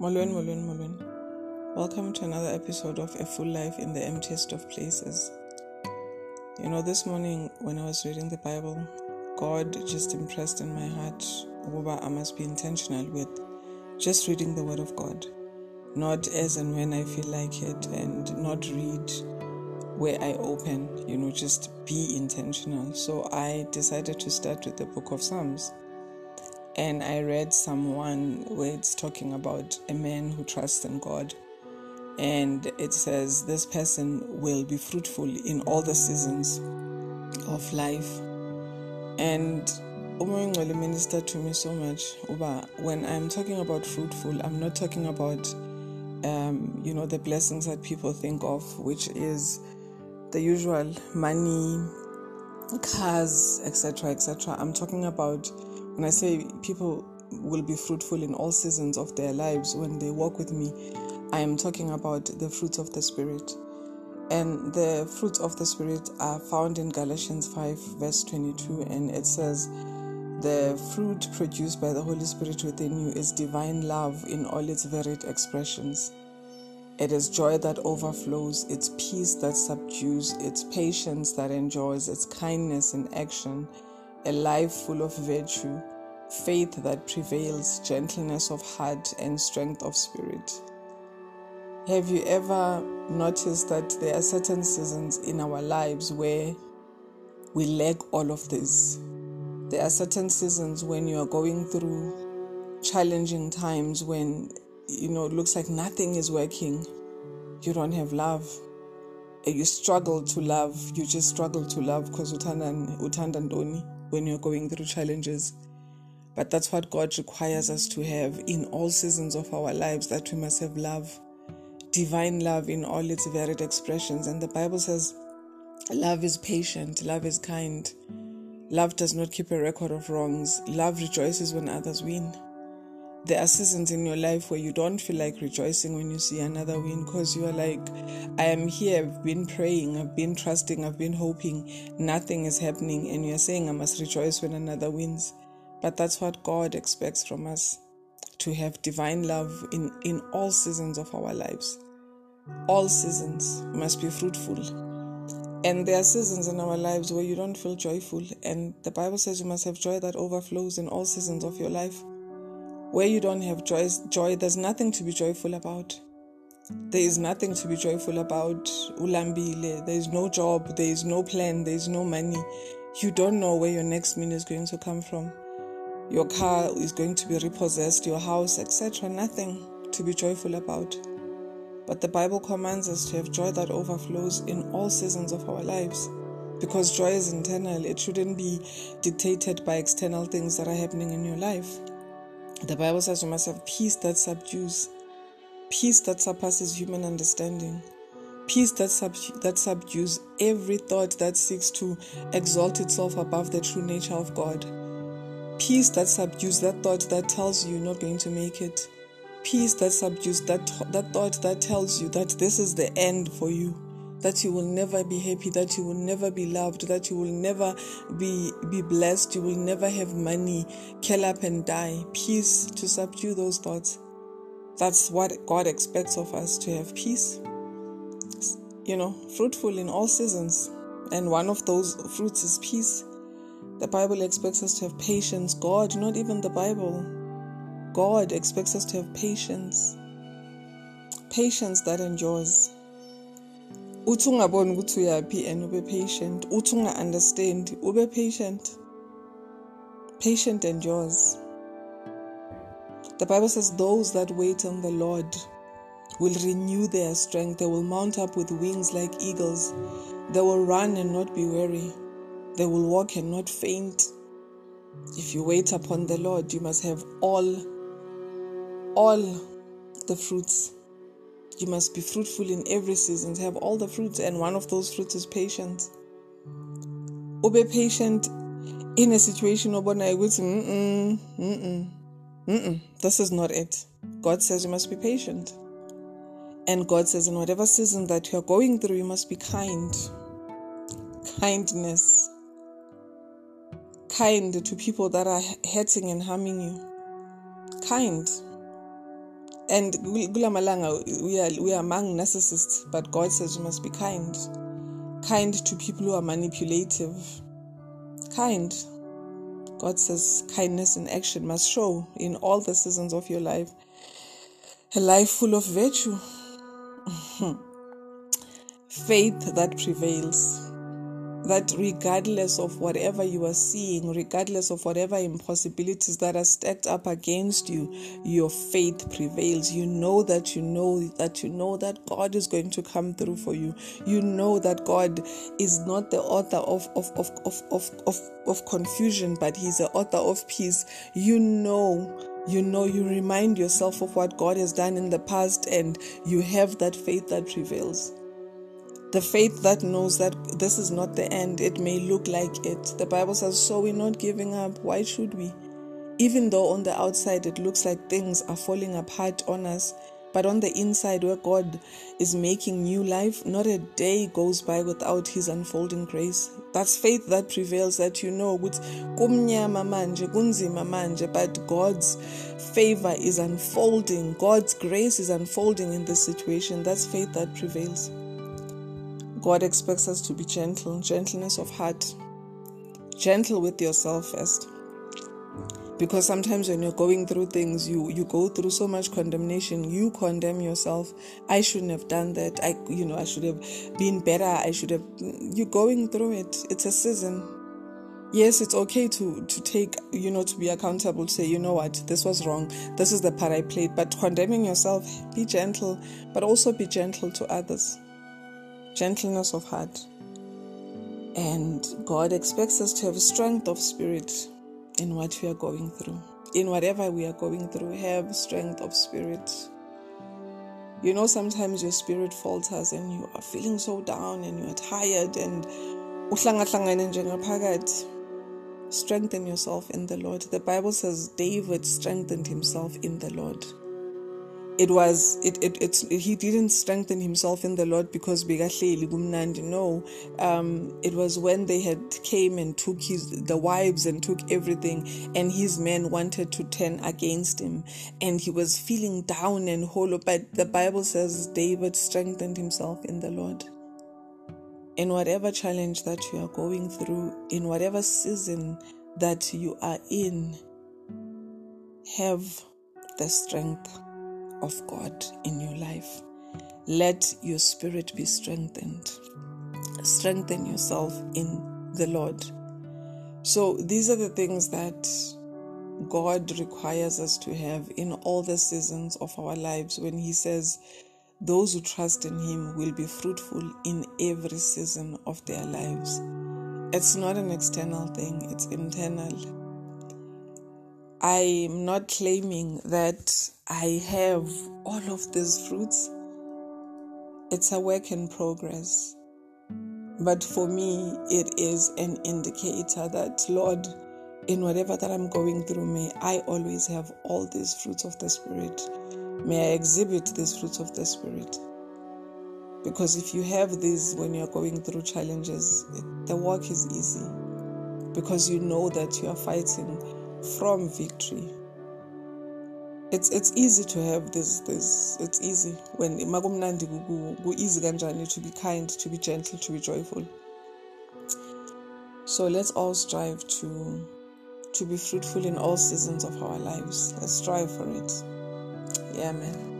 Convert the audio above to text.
Molwen, mm. Molwen, Molwen. Welcome to another episode of A Full Life in the Emptiest of Places. You know, this morning when I was reading the Bible, God just impressed in my heart I must be intentional with just reading the Word of God, not as and when I feel like it, and not read where I open, you know, just be intentional. So I decided to start with the book of Psalms and I read Psalm 1 where it's talking about a man who trusts in God. And it says this person will be fruitful in all the seasons of life. And Umoyingcwele ministered to me so much. When I'm talking about fruitful, I'm not talking about, um, you know, the blessings that people think of, which is the usual money, cars, etc., etc. I'm talking about when I say people will be fruitful in all seasons of their lives when they walk with me, I am talking about the fruits of the Spirit. And the fruits of the Spirit are found in Galatians 5, verse 22, and it says, The fruit produced by the Holy Spirit within you is divine love in all its varied expressions. It is joy that overflows, it's peace that subdues, it's patience that enjoys, it's kindness in action, a life full of virtue, faith that prevails, gentleness of heart, and strength of spirit. Have you ever noticed that there are certain seasons in our lives where we lack all of this? There are certain seasons when you are going through challenging times when you know it looks like nothing is working. You don't have love. You struggle to love. You just struggle to love because utanda utanda when you're going through challenges. But that's what God requires us to have in all seasons of our lives that we must have love, divine love in all its varied expressions. And the Bible says, love is patient, love is kind, love does not keep a record of wrongs, love rejoices when others win. There are seasons in your life where you don't feel like rejoicing when you see another win because you are like, I am here, I've been praying, I've been trusting, I've been hoping, nothing is happening, and you're saying I must rejoice when another wins. But that's what God expects from us to have divine love in, in all seasons of our lives. All seasons must be fruitful. And there are seasons in our lives where you don't feel joyful. And the Bible says you must have joy that overflows in all seasons of your life. Where you don't have joy, joy there's nothing to be joyful about. There is nothing to be joyful about. Ulambile. There is no job. There is no plan. There is no money. You don't know where your next meal is going to come from your car is going to be repossessed, your house, etc. Nothing to be joyful about. But the Bible commands us to have joy that overflows in all seasons of our lives. Because joy is internal, it shouldn't be dictated by external things that are happening in your life. The Bible says you must have peace that subdues, peace that surpasses human understanding, peace that, sub- that subdues every thought that seeks to exalt itself above the true nature of God Peace that subdues that thought that tells you you're not going to make it. Peace that subdues that, that thought that tells you that this is the end for you. That you will never be happy, that you will never be loved, that you will never be, be blessed, you will never have money, kill up and die. Peace to subdue those thoughts. That's what God expects of us to have peace. You know, fruitful in all seasons. And one of those fruits is peace. The Bible expects us to have patience. God, not even the Bible. God expects us to have patience. Patience that endures. uthi ungaboni ukuthi uyaphi and ube patient uthi unga-understand ube patient patient endures the bible says those that wait on the lord will renew their strength they will mount up with wings like eagles they will run and not be weary they will walk and not faint. If you wait upon the Lord, you must have all, all the fruits. You must be fruitful in every season, have all the fruits, and one of those fruits is patience. Be patient in a situation where mm mm mm this is not it. God says you must be patient. And God says, in whatever season that you are going through, you must be kind. Kindness kind to people that are hurting and harming you. Kind. and we are we are among narcissists but god says you must be kind. Kind to people who are manipulative. Kind. God says kindness in action must show in all the seasons of your life. A life full of virtue. Faith that prevails that regardless of whatever you are seeing, regardless of whatever impossibilities that are stacked up against you, your faith prevails. You know that you know that you know that God is going to come through for you. You know that God is not the author of, of, of, of, of, of, of confusion, but He's the author of peace. You know you know, you remind yourself of what God has done in the past, and you have that faith that prevails. The faith that knows that this is not the end, it may look like it. The Bible says, So we're not giving up. Why should we? Even though on the outside it looks like things are falling apart on us, but on the inside, where God is making new life, not a day goes by without His unfolding grace. That's faith that prevails, that you know, but God's favor is unfolding, God's grace is unfolding in this situation. That's faith that prevails. God expects us to be gentle, gentleness of heart. Gentle with yourself first. Because sometimes when you're going through things, you, you go through so much condemnation. You condemn yourself. I shouldn't have done that. I you know, I should have been better. I should have you're going through it. It's a season. Yes, it's okay to to take, you know, to be accountable, to say, you know what, this was wrong. This is the part I played. But condemning yourself, be gentle, but also be gentle to others gentleness of heart. And God expects us to have strength of spirit in what we are going through. In whatever we are going through, have strength of spirit. You know, sometimes your spirit falters and you are feeling so down and you are tired and strengthen yourself in the Lord. The Bible says David strengthened himself in the Lord it was it, it it's he didn't strengthen himself in the Lord because bekahleli kumnandi no. Um it was when they had came and took his the wives and took everything and his men wanted to turn against him. And he was feeling down and hollow but the bible says David strengthened himself in the Lord. In whatever challenge that you are going through in whatever season that you are in have the strength of God in your life. Let your spirit be strengthened. Strengthen yourself in the Lord. So, these are the things that God requires us to have in all the seasons of our lives when He says, Those who trust in Him will be fruitful in every season of their lives. It's not an external thing, it's internal. I'm not claiming that I have all of these fruits. It's a work in progress. But for me, it is an indicator that, Lord, in whatever that I'm going through, may I always have all these fruits of the Spirit. May I exhibit these fruits of the Spirit. Because if you have these when you're going through challenges, the work is easy. Because you know that you are fighting from victory. It's it's easy to have this this it's easy when makumnandi go easy kanjani to be kind, to be gentle, to be joyful. So let's all strive to to be fruitful in all seasons of our lives. Let's strive for it. Yeah, man.